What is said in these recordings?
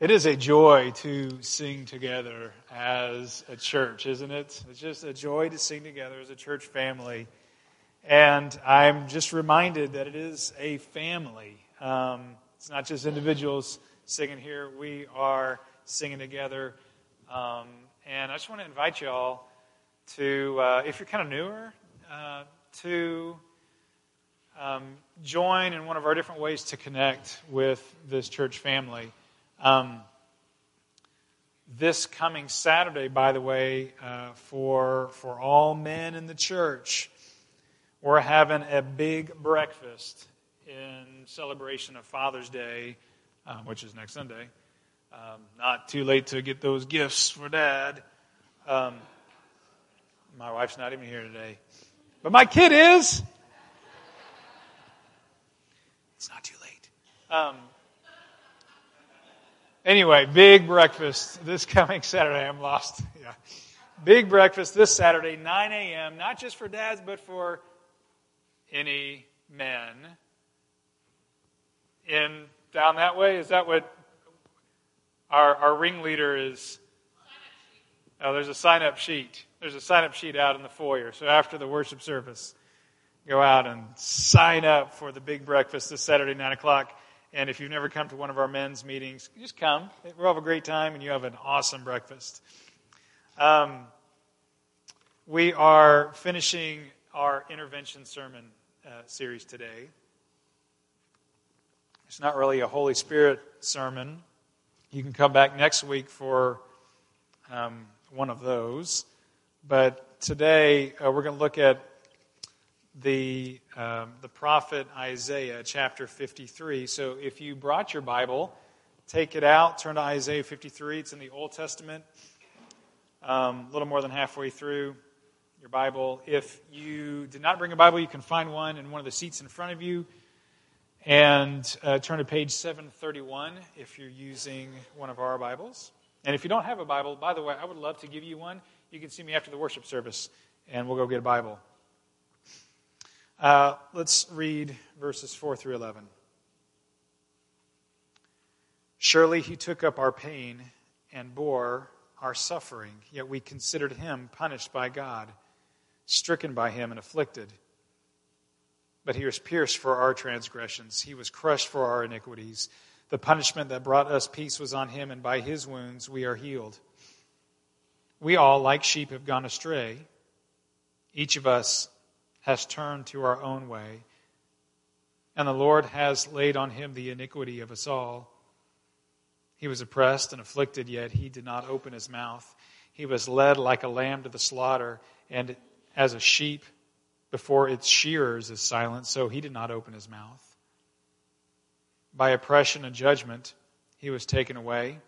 It is a joy to sing together as a church, isn't it? It's just a joy to sing together as a church family. And I'm just reminded that it is a family. Um, it's not just individuals singing here, we are singing together. Um, and I just want to invite you all to, uh, if you're kind of newer, uh, to um, join in one of our different ways to connect with this church family. Um, this coming Saturday, by the way, uh, for, for all men in the church, we're having a big breakfast in celebration of Father's Day, uh, which is next Sunday. Um, not too late to get those gifts for dad. Um, my wife's not even here today. But my kid is. It's not too late. Anyway, big breakfast this coming Saturday. I'm lost. Yeah. Big breakfast this Saturday, 9 a.m., not just for dads, but for any men. In down that way? Is that what our, our ringleader is? Oh, there's a sign up sheet. There's a sign up sheet out in the foyer. So after the worship service, go out and sign up for the big breakfast this Saturday, 9 o'clock. And if you've never come to one of our men's meetings, just come. We'll have a great time and you have an awesome breakfast. Um, we are finishing our intervention sermon uh, series today. It's not really a Holy Spirit sermon. You can come back next week for um, one of those. But today uh, we're going to look at the, um, the prophet Isaiah, chapter 53. So if you brought your Bible, take it out, turn to Isaiah 53. It's in the Old Testament, um, a little more than halfway through your Bible. If you did not bring a Bible, you can find one in one of the seats in front of you. And uh, turn to page 731 if you're using one of our Bibles. And if you don't have a Bible, by the way, I would love to give you one. You can see me after the worship service, and we'll go get a Bible. Uh, let's read verses 4 through 11. Surely he took up our pain and bore our suffering, yet we considered him punished by God, stricken by him, and afflicted. But he was pierced for our transgressions, he was crushed for our iniquities. The punishment that brought us peace was on him, and by his wounds we are healed. We all, like sheep, have gone astray. Each of us has turned to our own way, and the Lord has laid on him the iniquity of us all. He was oppressed and afflicted, yet he did not open his mouth. He was led like a lamb to the slaughter, and as a sheep before its shearers is silent, so he did not open his mouth. By oppression and judgment he was taken away.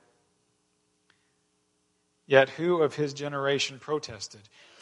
Yet who of his generation protested?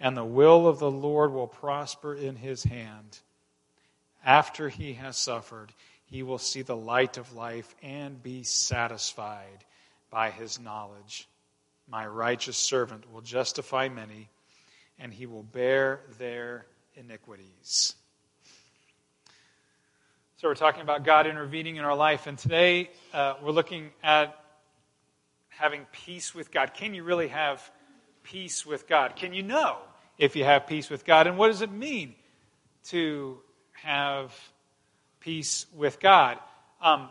and the will of the Lord will prosper in his hand. After he has suffered, he will see the light of life and be satisfied by his knowledge. My righteous servant will justify many, and he will bear their iniquities. So, we're talking about God intervening in our life, and today uh, we're looking at having peace with God. Can you really have peace with God? Can you know if you have peace with God? And what does it mean to have peace with God? Um,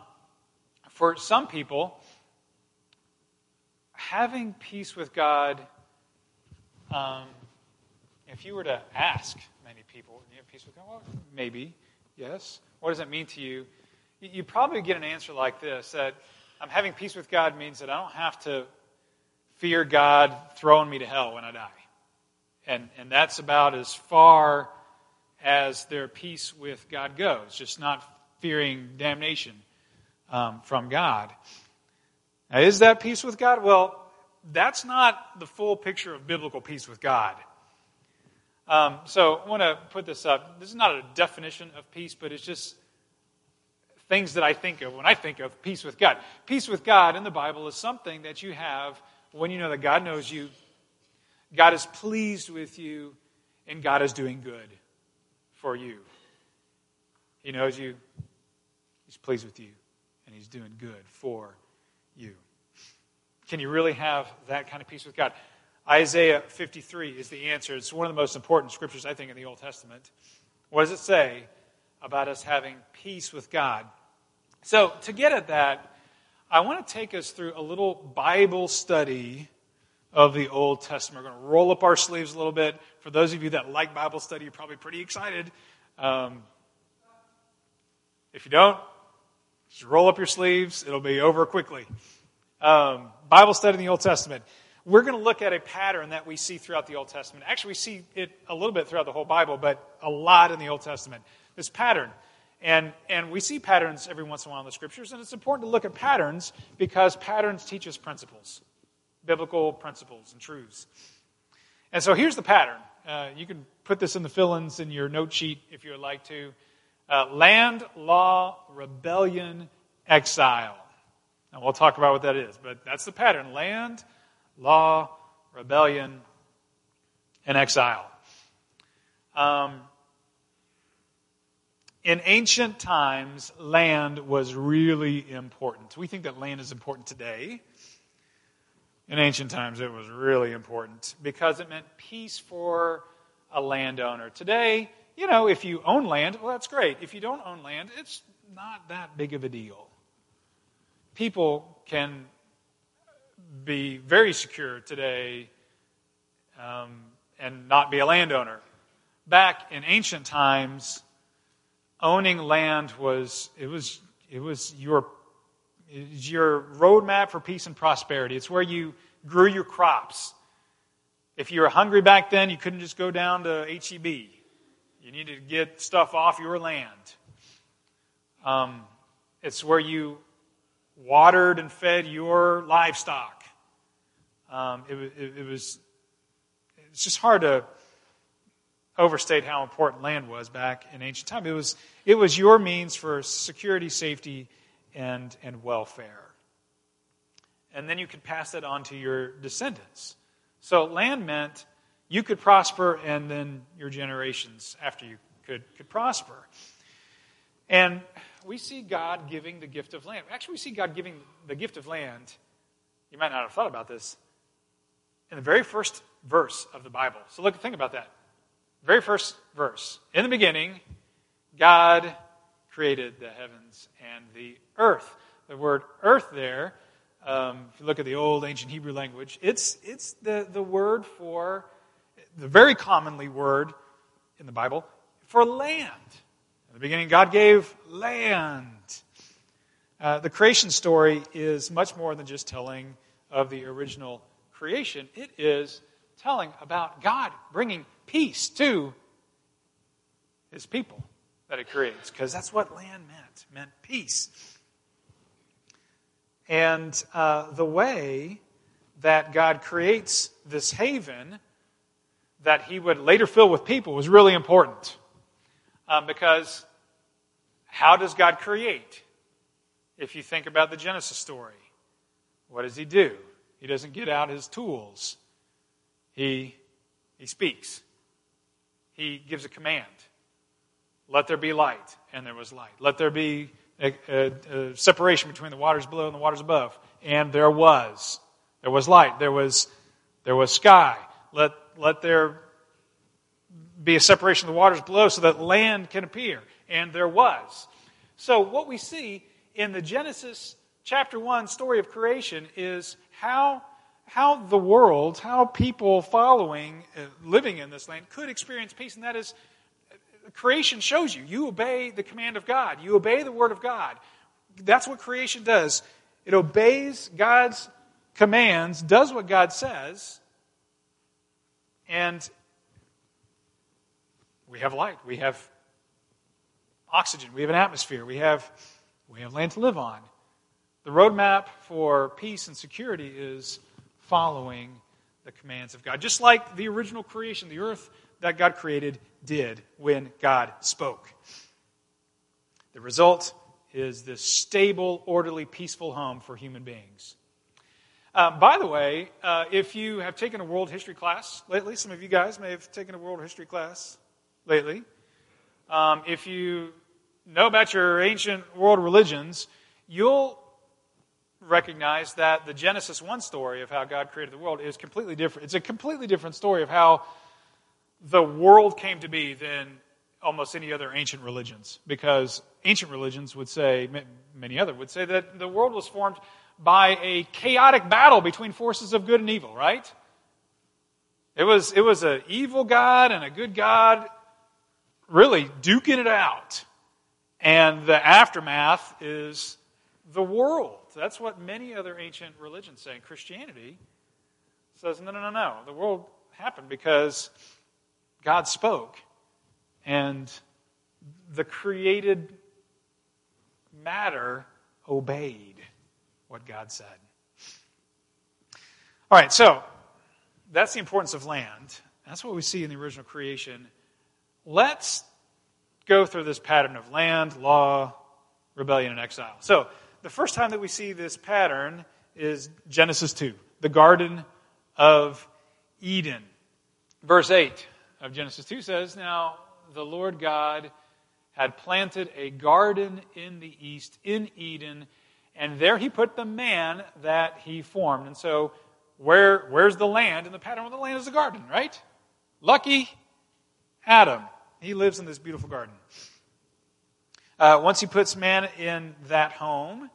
for some people, having peace with God, um, if you were to ask many people, do you have peace with God? Well, maybe, yes. What does it mean to you? You probably get an answer like this that I'm having peace with God means that I don't have to fear God throwing me to hell when I die. And, and that's about as far as their peace with God goes, just not fearing damnation um, from God. Now, is that peace with God? Well, that's not the full picture of biblical peace with God. Um, so I want to put this up. This is not a definition of peace, but it's just things that I think of when I think of peace with God. Peace with God in the Bible is something that you have when you know that God knows you, God is pleased with you, and God is doing good for you. He knows you, He's pleased with you, and He's doing good for you. Can you really have that kind of peace with God? Isaiah 53 is the answer. It's one of the most important scriptures, I think, in the Old Testament. What does it say about us having peace with God? So, to get at that, I want to take us through a little Bible study of the Old Testament. We're going to roll up our sleeves a little bit. For those of you that like Bible study, you're probably pretty excited. Um, if you don't, just roll up your sleeves. It'll be over quickly. Um, Bible study in the Old Testament. We're going to look at a pattern that we see throughout the Old Testament. Actually, we see it a little bit throughout the whole Bible, but a lot in the Old Testament. This pattern. And, and we see patterns every once in a while in the scriptures, and it's important to look at patterns because patterns teach us principles, biblical principles and truths. And so here's the pattern. Uh, you can put this in the fill ins in your note sheet if you would like to. Uh, land, law, rebellion, exile. And we'll talk about what that is, but that's the pattern land, law, rebellion, and exile. Um, in ancient times, land was really important. We think that land is important today. In ancient times, it was really important because it meant peace for a landowner. Today, you know, if you own land, well, that's great. If you don't own land, it's not that big of a deal. People can be very secure today um, and not be a landowner. Back in ancient times, owning land was it was it was your was your roadmap for peace and prosperity. It's where you grew your crops. If you were hungry back then, you couldn't just go down to HEB. You needed to get stuff off your land. Um, it's where you watered and fed your livestock. Um, it, it, it was it's just hard to overstate how important land was back in ancient time. It was, it was your means for security, safety, and, and welfare. And then you could pass that on to your descendants. So land meant you could prosper, and then your generations after you could, could prosper. And we see God giving the gift of land. Actually, we see God giving the gift of land. You might not have thought about this in the very first verse of the Bible. So look, think about that. Very first verse. In the beginning, God created the heavens and the earth. The word earth there, um, if you look at the old ancient Hebrew language, it's, it's the, the word for, the very commonly word in the Bible for land. In the beginning, God gave land. Uh, the creation story is much more than just telling of the original creation, it is telling about God bringing peace to his people that it creates, because that's what land meant, meant peace. And uh, the way that God creates this haven that he would later fill with people was really important. Um, because how does God create? If you think about the Genesis story, what does he do? He doesn't get out his tools. He, he speaks. He gives a command. Let there be light, and there was light. Let there be a, a, a separation between the waters below and the waters above, and there was. There was light. There was, there was sky. Let, let there be a separation of the waters below so that land can appear. And there was. So, what we see in the Genesis chapter 1 story of creation is how how the world, how people following, uh, living in this land could experience peace, and that is creation shows you. You obey the command of God, you obey the word of God. That's what creation does. It obeys God's commands, does what God says, and we have light, we have oxygen, we have an atmosphere, we have, we have land to live on. The roadmap for peace and security is following the commands of God, just like the original creation, the earth that God created did when God spoke. The result is this stable, orderly, peaceful home for human beings. Uh, by the way, uh, if you have taken a world history class lately, some of you guys may have taken a world history class lately. Um, if you know about your ancient world religions, you'll recognize that the Genesis 1 story of how God created the world is completely different. It's a completely different story of how the world came to be than almost any other ancient religions. Because ancient religions would say, many other would say, that the world was formed by a chaotic battle between forces of good and evil, right? It was, it was an evil God and a good God really duking it out. And the aftermath is the world. That's what many other ancient religions say. Christianity says, no, no, no, no. The world happened because God spoke. And the created matter obeyed what God said. All right, so that's the importance of land. That's what we see in the original creation. Let's go through this pattern of land, law, rebellion, and exile. So, the first time that we see this pattern is Genesis 2, the Garden of Eden. Verse 8 of Genesis 2 says, Now the Lord God had planted a garden in the east, in Eden, and there he put the man that he formed. And so, where, where's the land? And the pattern of the land is the garden, right? Lucky Adam. He lives in this beautiful garden. Uh, once he puts man in that home,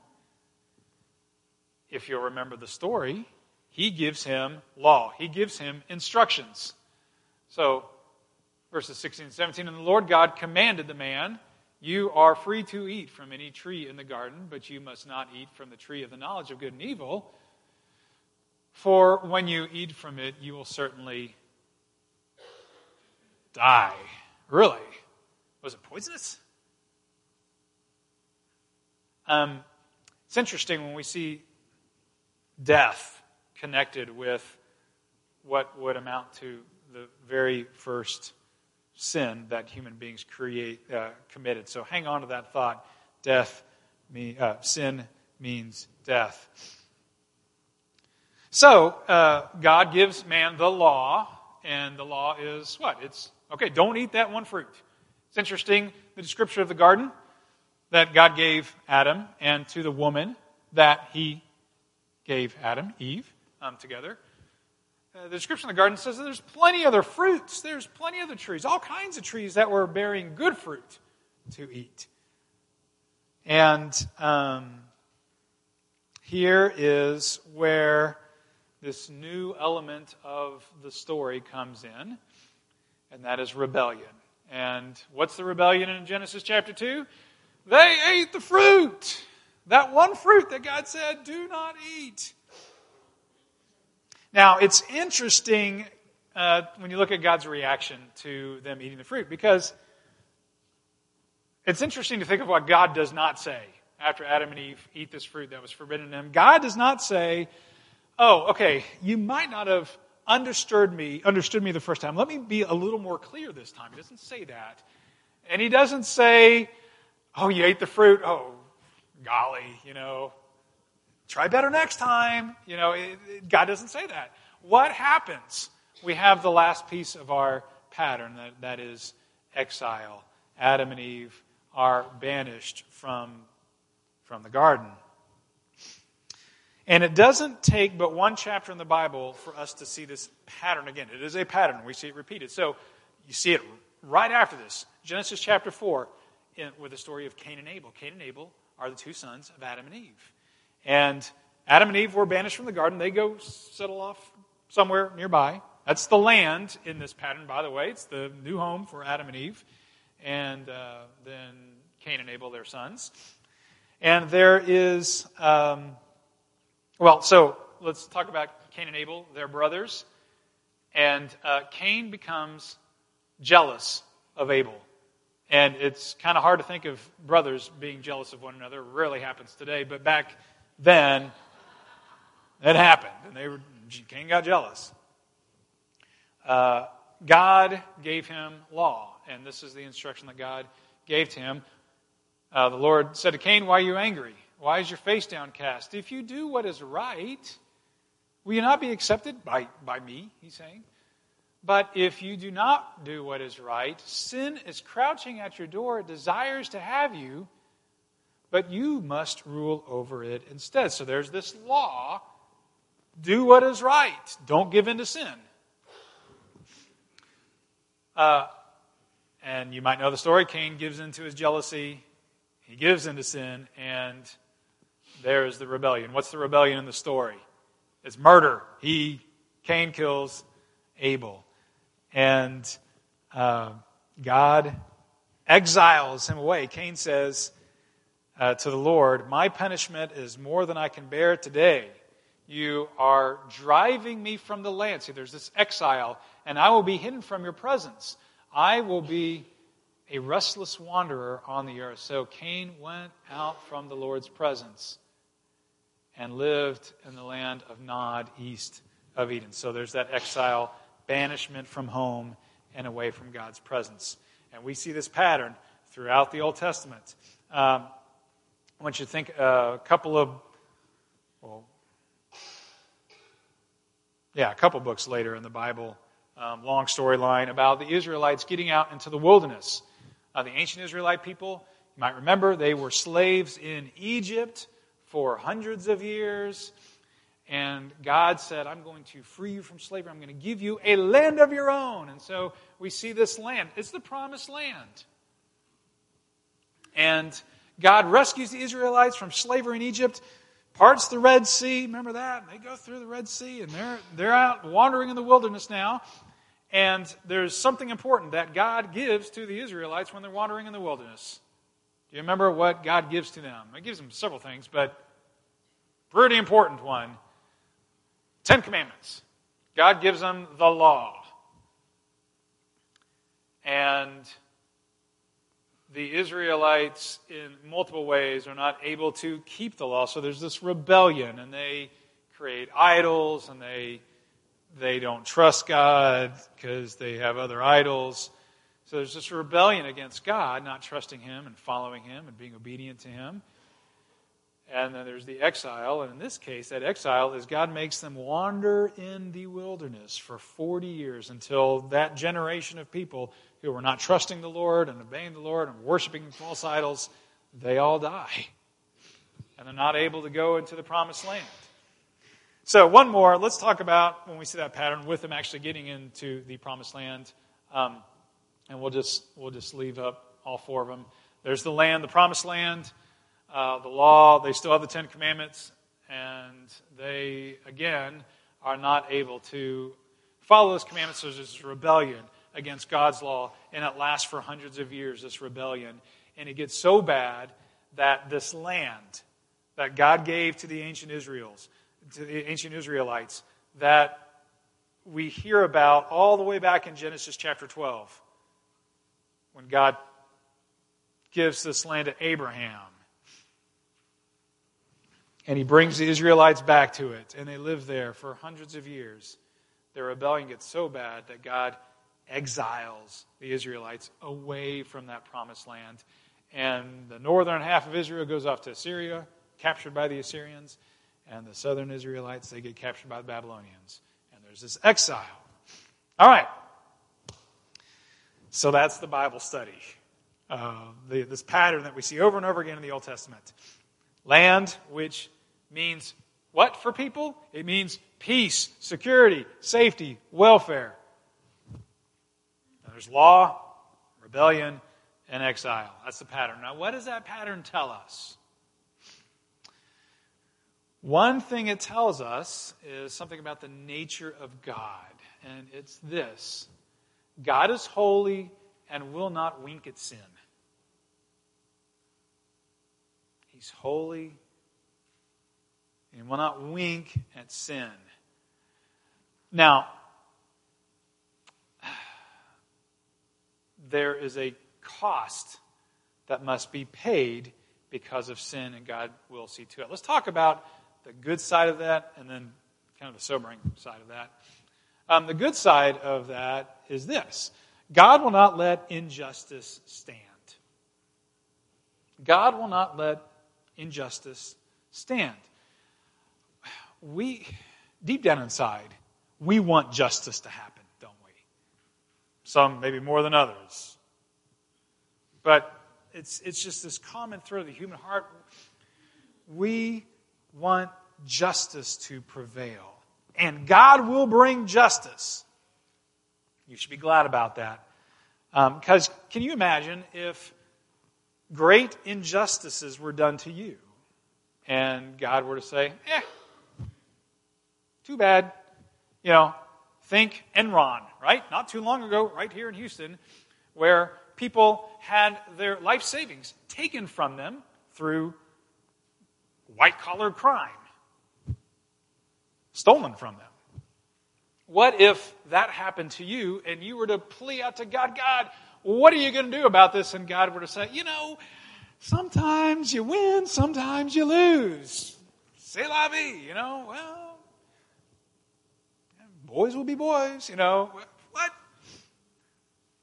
if you'll remember the story, he gives him law. He gives him instructions. So, verses 16 and 17, and the Lord God commanded the man, You are free to eat from any tree in the garden, but you must not eat from the tree of the knowledge of good and evil. For when you eat from it, you will certainly die. Really? Was it poisonous? Um, it's interesting when we see death connected with what would amount to the very first sin that human beings create uh, committed. So hang on to that thought. Death, uh, sin means death. So uh, God gives man the law, and the law is what? It's okay. Don't eat that one fruit. It's interesting the description of the garden that God gave Adam and to the woman that he gave Adam, Eve, um, together. Uh, the description of the garden says that there's plenty other fruits. There's plenty other trees, all kinds of trees that were bearing good fruit to eat. And um, here is where this new element of the story comes in, and that is rebellion. And what's the rebellion in Genesis chapter 2? They ate the fruit. That one fruit that God said, do not eat. Now, it's interesting uh, when you look at God's reaction to them eating the fruit because it's interesting to think of what God does not say after Adam and Eve eat this fruit that was forbidden to them. God does not say, Oh, okay, you might not have understood me, understood me the first time. Let me be a little more clear this time. He doesn't say that. And he doesn't say, Oh, you ate the fruit. Oh, golly, you know, try better next time. You know, it, it, God doesn't say that. What happens? We have the last piece of our pattern that, that is exile. Adam and Eve are banished from, from the garden. And it doesn't take but one chapter in the Bible for us to see this pattern again. It is a pattern. We see it repeated. So you see it right after this. Genesis chapter 4 in, with the story of Cain and Abel. Cain and Abel are the two sons of Adam and Eve. And Adam and Eve were banished from the garden. They go settle off somewhere nearby. That's the land in this pattern, by the way. It's the new home for Adam and Eve. And uh, then Cain and Abel, their sons. And there is, um, well, so let's talk about Cain and Abel, their brothers. And uh, Cain becomes jealous of Abel. And it's kind of hard to think of brothers being jealous of one another. It rarely happens today, but back then it happened, and they were, Cain got jealous. Uh, God gave him law, and this is the instruction that God gave to him. Uh, the Lord said to Cain, Why are you angry? Why is your face downcast? If you do what is right, will you not be accepted by, by me? He's saying. But if you do not do what is right, sin is crouching at your door. It desires to have you, but you must rule over it instead. So there's this law do what is right, don't give in to sin. Uh, and you might know the story Cain gives into his jealousy, he gives into sin, and there is the rebellion. What's the rebellion in the story? It's murder. He, Cain kills Abel. And uh, God exiles him away. Cain says uh, to the Lord, My punishment is more than I can bear today. You are driving me from the land. See, there's this exile, and I will be hidden from your presence. I will be a restless wanderer on the earth. So Cain went out from the Lord's presence and lived in the land of Nod, east of Eden. So there's that exile banishment from home and away from God's presence. And we see this pattern throughout the Old Testament. Um, I want you to think uh, a couple of, well, yeah, a couple books later in the Bible, um, long storyline about the Israelites getting out into the wilderness. Uh, the ancient Israelite people, you might remember, they were slaves in Egypt for hundreds of years. And God said, I'm going to free you from slavery. I'm going to give you a land of your own. And so we see this land. It's the promised land. And God rescues the Israelites from slavery in Egypt, parts the Red Sea. Remember that? They go through the Red Sea and they're, they're out wandering in the wilderness now. And there's something important that God gives to the Israelites when they're wandering in the wilderness. Do you remember what God gives to them? He gives them several things, but pretty important one Ten Commandments. God gives them the law. And the Israelites, in multiple ways, are not able to keep the law. So there's this rebellion, and they create idols, and they, they don't trust God because they have other idols. So there's this rebellion against God, not trusting Him and following Him and being obedient to Him. And then there's the exile. And in this case, that exile is God makes them wander in the wilderness for 40 years until that generation of people who were not trusting the Lord and obeying the Lord and worshiping false idols, they all die. And they're not able to go into the promised land. So, one more. Let's talk about when we see that pattern with them actually getting into the promised land. Um, and we'll just, we'll just leave up all four of them. There's the land, the promised land uh, the law, they still have the Ten Commandments, and they, again, are not able to follow those commandments. So there's this rebellion against God's law, and it lasts for hundreds of years, this rebellion. And it gets so bad that this land that God gave to the ancient Israels, to the ancient Israelites, that we hear about all the way back in Genesis chapter 12, when God gives this land to Abraham and he brings the Israelites back to it, and they live there for hundreds of years. Their rebellion gets so bad that God exiles the Israelites away from that promised land. And the northern half of Israel goes off to Assyria, captured by the Assyrians, and the southern Israelites, they get captured by the Babylonians. And there's this exile. All right. So that's the Bible study. Uh, the, this pattern that we see over and over again in the Old Testament. Land which means what for people? It means peace, security, safety, welfare. there's law, rebellion, and exile. That's the pattern. Now, what does that pattern tell us? One thing it tells us is something about the nature of God, and it's this God is holy and will not wink at sin. He's holy and will not wink at sin. Now, there is a cost that must be paid because of sin, and God will see to it. Let's talk about the good side of that and then kind of the sobering side of that. Um, the good side of that is this God will not let injustice stand. God will not let injustice stand. We, deep down inside, we want justice to happen, don't we? Some maybe more than others. But it's, it's just this common thread of the human heart. We want justice to prevail. And God will bring justice. You should be glad about that. Because um, can you imagine if great injustices were done to you and God were to say, eh, too bad. You know, think Enron, right? Not too long ago, right here in Houston, where people had their life savings taken from them through white collar crime, stolen from them. What if that happened to you and you were to plea out to God, God, what are you going to do about this? And God were to say, you know, sometimes you win, sometimes you lose. C'est la vie, you know, well, boys will be boys, you know. What?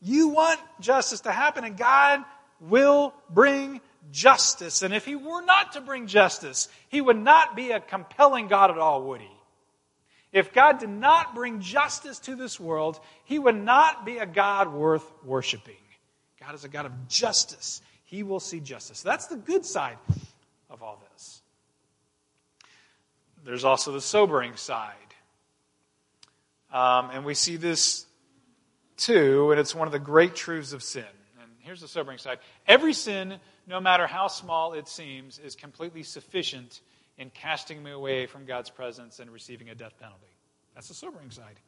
You want justice to happen, and God will bring justice. And if He were not to bring justice, He would not be a compelling God at all, would He? If God did not bring justice to this world, He would not be a God worth worshiping. God is a God of justice. He will see justice. That's the good side of all this. There's also the sobering side. Um, and we see this too, and it's one of the great truths of sin. And here's the sobering side every sin, no matter how small it seems, is completely sufficient in casting me away from God's presence and receiving a death penalty. That's the sobering side.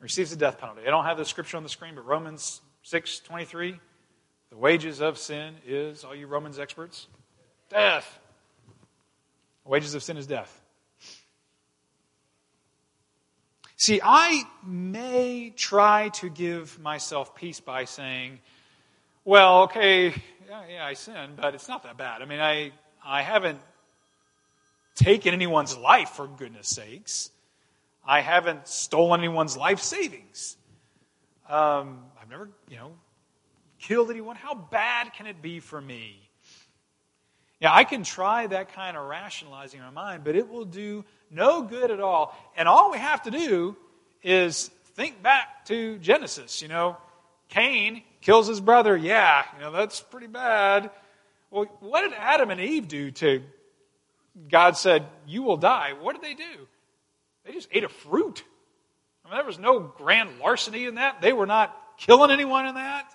Receives a death penalty. I don't have the scripture on the screen, but Romans 6 23. The wages of sin is, all you Romans experts, death. The wages of sin is death. See, I may try to give myself peace by saying, well, okay, yeah, yeah, I sin, but it's not that bad. I mean, I, I haven't taken anyone's life, for goodness sakes. I haven't stolen anyone's life savings. Um, I've never, you know, killed anyone. How bad can it be for me? Yeah, I can try that kind of rationalizing in my mind, but it will do no good at all. And all we have to do is think back to Genesis. You know, Cain kills his brother. Yeah, you know, that's pretty bad. Well, what did Adam and Eve do to God said, You will die? What did they do? They just ate a fruit. I mean, there was no grand larceny in that. They were not killing anyone in that.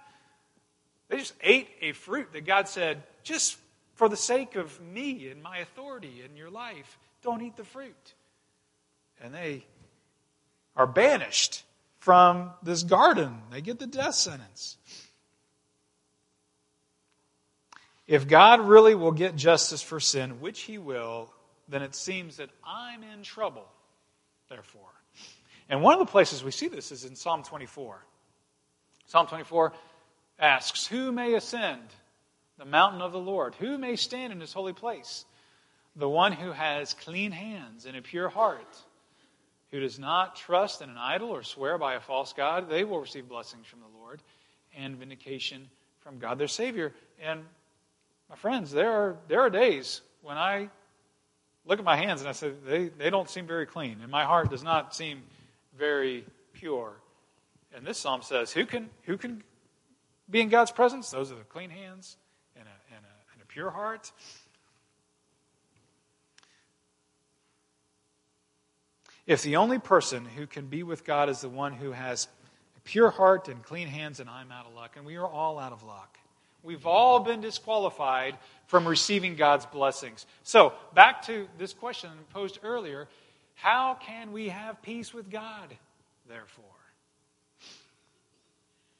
They just ate a fruit that God said, just for the sake of me and my authority in your life, don't eat the fruit. And they are banished from this garden. They get the death sentence. If God really will get justice for sin, which he will, then it seems that I'm in trouble, therefore. And one of the places we see this is in Psalm 24. Psalm 24 asks, Who may ascend the mountain of the Lord? Who may stand in his holy place? The one who has clean hands and a pure heart, who does not trust in an idol or swear by a false God, they will receive blessings from the Lord and vindication from God their Savior. And my friends, there are, there are days when I look at my hands and I say, they, they don't seem very clean, and my heart does not seem very pure. And this psalm says, Who can, who can be in God's presence? Those are the clean hands and a, and a, and a pure heart. If the only person who can be with God is the one who has a pure heart and clean hands, and I'm out of luck, and we are all out of luck. We've all been disqualified from receiving God's blessings. So, back to this question posed earlier how can we have peace with God, therefore?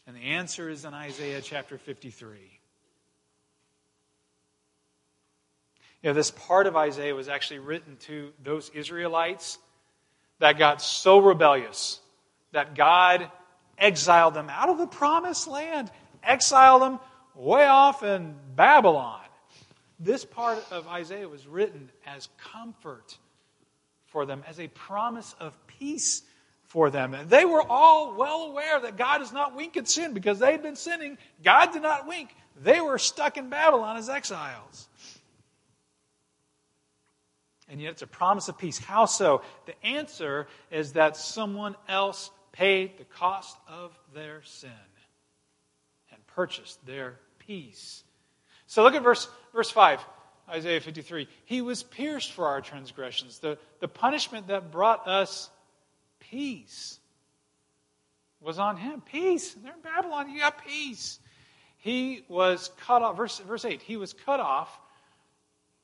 And the answer is in Isaiah chapter 53. You know, this part of Isaiah was actually written to those Israelites that got so rebellious that God exiled them out of the promised land exiled them way off in Babylon. This part of Isaiah was written as comfort for them, as a promise of peace for them. And they were all well aware that God does not wink at sin because they had been sinning. God did not wink. They were stuck in Babylon as exiles. And yet it's a promise of peace. How so? The answer is that someone else paid the cost of their sin and purchased their peace. So look at verse, verse 5, Isaiah 53. He was pierced for our transgressions. The, the punishment that brought us peace was on him. Peace. They're in Babylon. You got peace. He was cut off. Verse, verse 8. He was cut off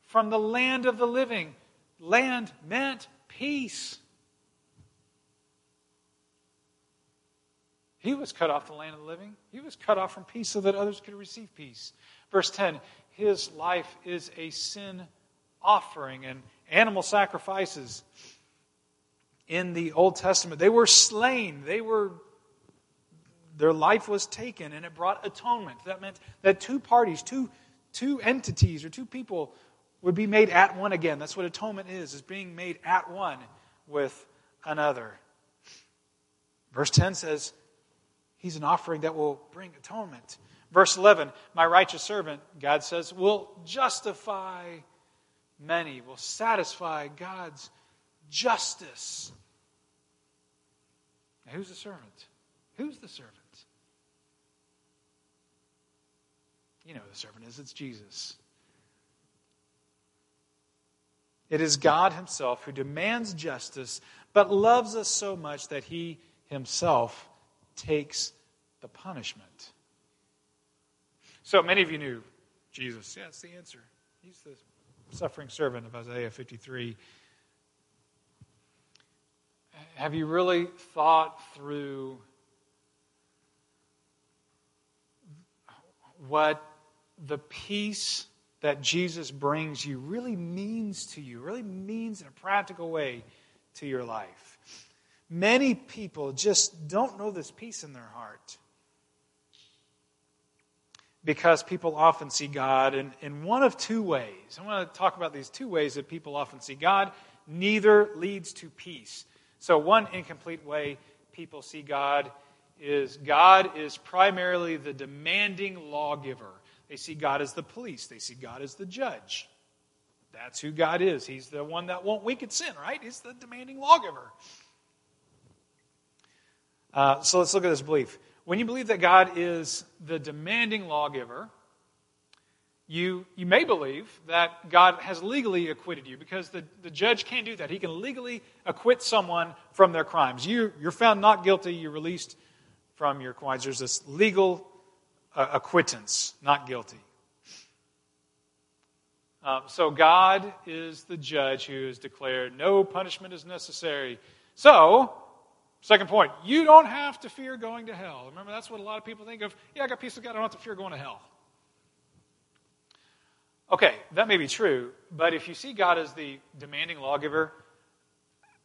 from the land of the living. Land meant peace. He was cut off the land of the living. He was cut off from peace so that others could receive peace. Verse 10 His life is a sin offering and animal sacrifices. In the Old Testament, they were slain. They were their life was taken and it brought atonement. That meant that two parties, two, two entities or two people would be made at one again. That's what atonement is, is being made at one with another. Verse 10 says, He's an offering that will bring atonement. Verse 11, my righteous servant, God says, will justify many, will satisfy God's justice. Now, who's the servant? Who's the servant? You know who the servant is. It's Jesus. It is God Himself who demands justice, but loves us so much that He Himself takes the punishment. So many of you knew Jesus. Yeah, that's the answer. He's the suffering servant of Isaiah 53. Have you really thought through what the peace that Jesus brings you really means to you, really means in a practical way to your life? Many people just don't know this peace in their heart because people often see God in, in one of two ways. I want to talk about these two ways that people often see God. Neither leads to peace. So, one incomplete way people see God is God is primarily the demanding lawgiver. They see God as the police, they see God as the judge. That's who God is. He's the one that won't wink at sin, right? He's the demanding lawgiver. Uh, so let's look at this belief. When you believe that God is the demanding lawgiver, you, you may believe that God has legally acquitted you because the, the judge can't do that. He can legally acquit someone from their crimes. You, you're found not guilty, you're released from your crimes. There's this legal acquittance, not guilty. Um, so God is the judge who has declared no punishment is necessary. So, Second point, you don't have to fear going to hell. Remember, that's what a lot of people think of. Yeah, I got peace with God, I don't have to fear going to hell. Okay, that may be true, but if you see God as the demanding lawgiver,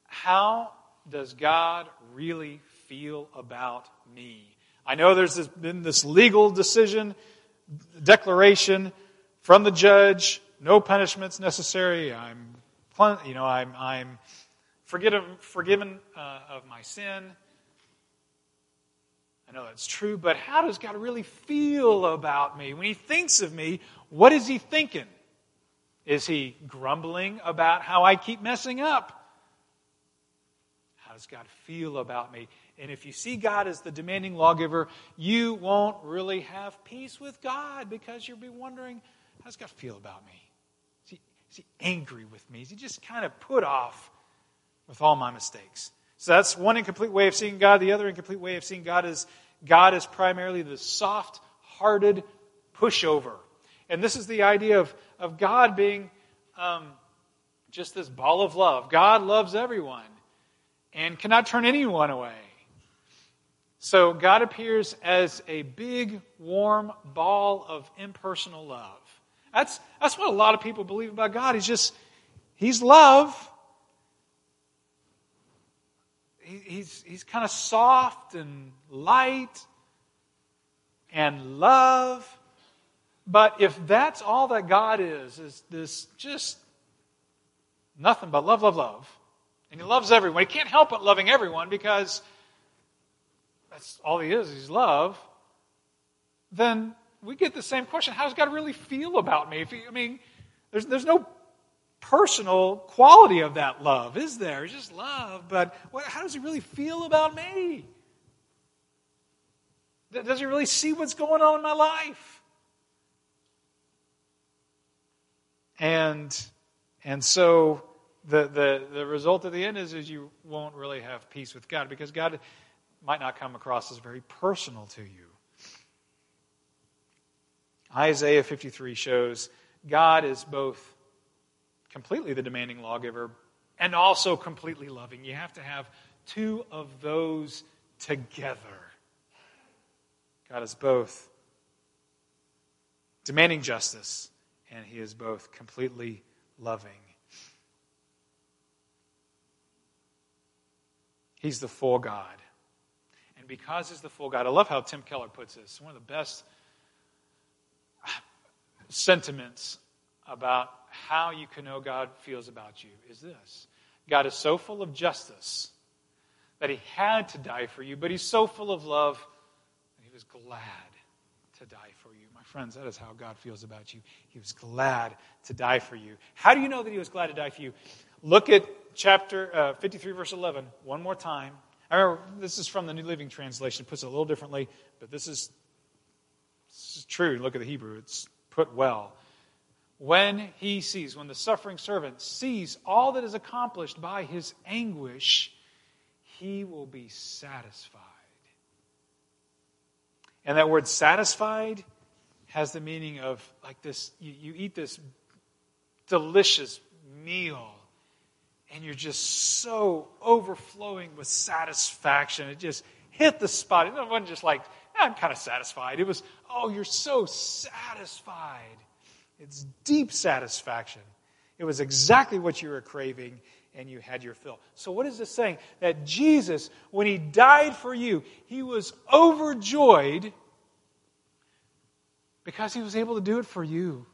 how does God really feel about me? I know there's been this legal decision, declaration from the judge, no punishments necessary. I'm, you know, I'm, I'm forgiven, forgiven uh, of my sin. I know that's true, but how does God really feel about me? When He thinks of me, what is He thinking? Is He grumbling about how I keep messing up? How does God feel about me? And if you see God as the demanding lawgiver, you won't really have peace with God because you'll be wondering, how's God feel about me? Is he, is he angry with me? Is he just kind of put off with all my mistakes. So that's one incomplete way of seeing God. The other incomplete way of seeing God is God is primarily the soft hearted pushover. And this is the idea of, of God being um, just this ball of love. God loves everyone and cannot turn anyone away. So God appears as a big, warm ball of impersonal love. That's, that's what a lot of people believe about God. He's just, He's love, he, he's, he's kind of soft and light. and love. But if that's all that God is, is this just nothing but love, love, love, and He loves everyone, He can't help but loving everyone because that's all He is, He's love, then we get the same question How does God really feel about me? If he, I mean, there's, there's no personal quality of that love, is there? It's just love, but what, how does He really feel about me? Does He really see what's going on in my life? And, and so the, the, the result at the end is, is you won't really have peace with God because God might not come across as very personal to you. Isaiah 53 shows God is both completely the demanding lawgiver and also completely loving. You have to have two of those together. God is both demanding justice and he is both completely loving. He's the full God. And because he's the full God, I love how Tim Keller puts this. One of the best sentiments about how you can know God feels about you is this God is so full of justice that he had to die for you, but he's so full of love that he was glad to die for you. My friends, that is how God feels about you. He was glad to die for you. How do you know that he was glad to die for you? Look at chapter uh, 53, verse 11, one more time. I remember this is from the New Living Translation, puts it a little differently, but this is, this is true. Look at the Hebrew, it's put well. When he sees, when the suffering servant sees all that is accomplished by his anguish, he will be satisfied. And that word satisfied has the meaning of like this you, you eat this delicious meal and you're just so overflowing with satisfaction. It just hit the spot. It wasn't just like, I'm kind of satisfied. It was, oh, you're so satisfied. It's deep satisfaction. It was exactly what you were craving, and you had your fill. So, what is this saying? That Jesus, when he died for you, he was overjoyed because he was able to do it for you.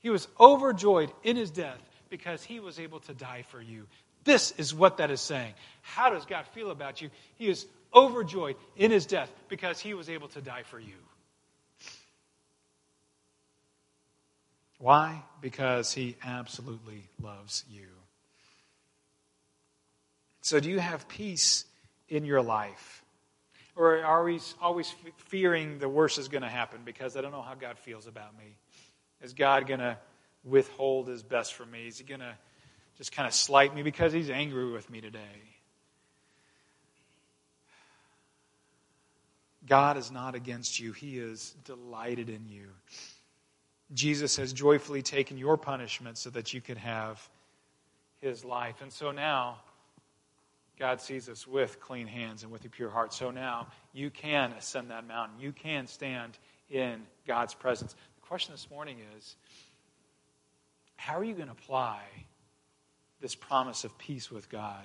He was overjoyed in his death because he was able to die for you. This is what that is saying. How does God feel about you? He is overjoyed in his death because he was able to die for you. Why? Because he absolutely loves you. So, do you have peace in your life? Or are we always fearing the worst is going to happen because I don't know how God feels about me? Is God going to withhold his best from me? Is he going to just kind of slight me because he's angry with me today? God is not against you, He is delighted in you. Jesus has joyfully taken your punishment so that you could have His life. And so now, God sees us with clean hands and with a pure heart. So now, you can ascend that mountain. You can stand in God's presence. The question this morning is how are you going to apply this promise of peace with God?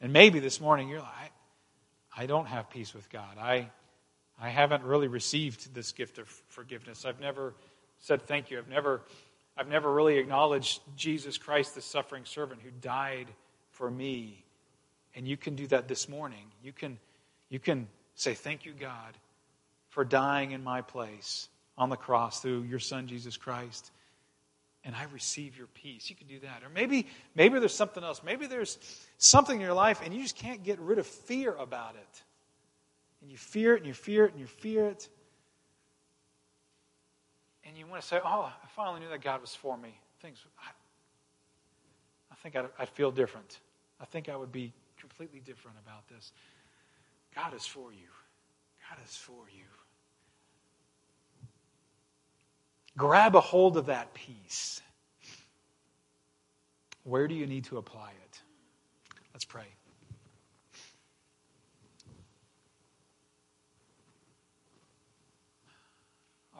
And maybe this morning you're like, I don't have peace with God. I I haven't really received this gift of forgiveness. I've never said thank you. I've never, I've never really acknowledged Jesus Christ, the suffering servant who died for me. And you can do that this morning. You can, you can say, Thank you, God, for dying in my place on the cross through your Son, Jesus Christ. And I receive your peace. You can do that. Or maybe, maybe there's something else. Maybe there's something in your life and you just can't get rid of fear about it. And you fear it and you fear it and you fear it. And you want to say, Oh, I finally knew that God was for me. Things, I, I think I'd, I'd feel different. I think I would be completely different about this. God is for you. God is for you. Grab a hold of that peace. Where do you need to apply it? Let's pray.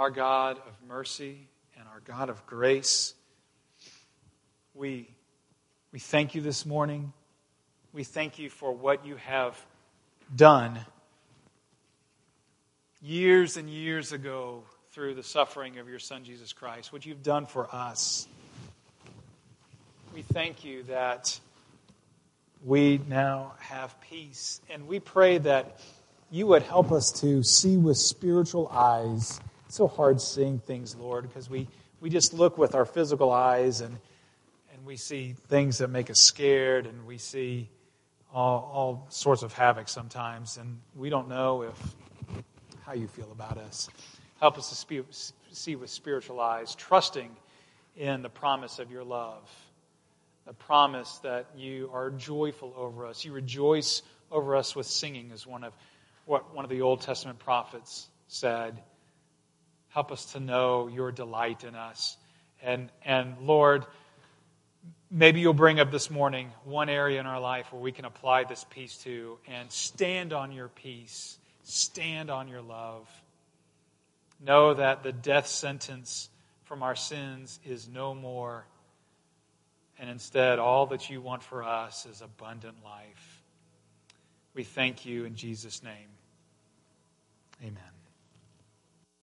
our God of mercy and our God of grace. We, we thank you this morning. We thank you for what you have done years and years ago through the suffering of your Son, Jesus Christ, what you've done for us. We thank you that we now have peace. And we pray that you would help us to see with spiritual eyes. It's so hard seeing things, Lord, because we, we just look with our physical eyes and, and we see things that make us scared and we see all, all sorts of havoc sometimes. And we don't know if how you feel about us. Help us to see with spiritual eyes, trusting in the promise of your love the promise that you are joyful over us. You rejoice over us with singing, as one of what one of the Old Testament prophets said. Help us to know your delight in us. And, and Lord, maybe you'll bring up this morning one area in our life where we can apply this peace to and stand on your peace, stand on your love. Know that the death sentence from our sins is no more and instead, all that you want for us is abundant life. We thank you in Jesus' name. Amen.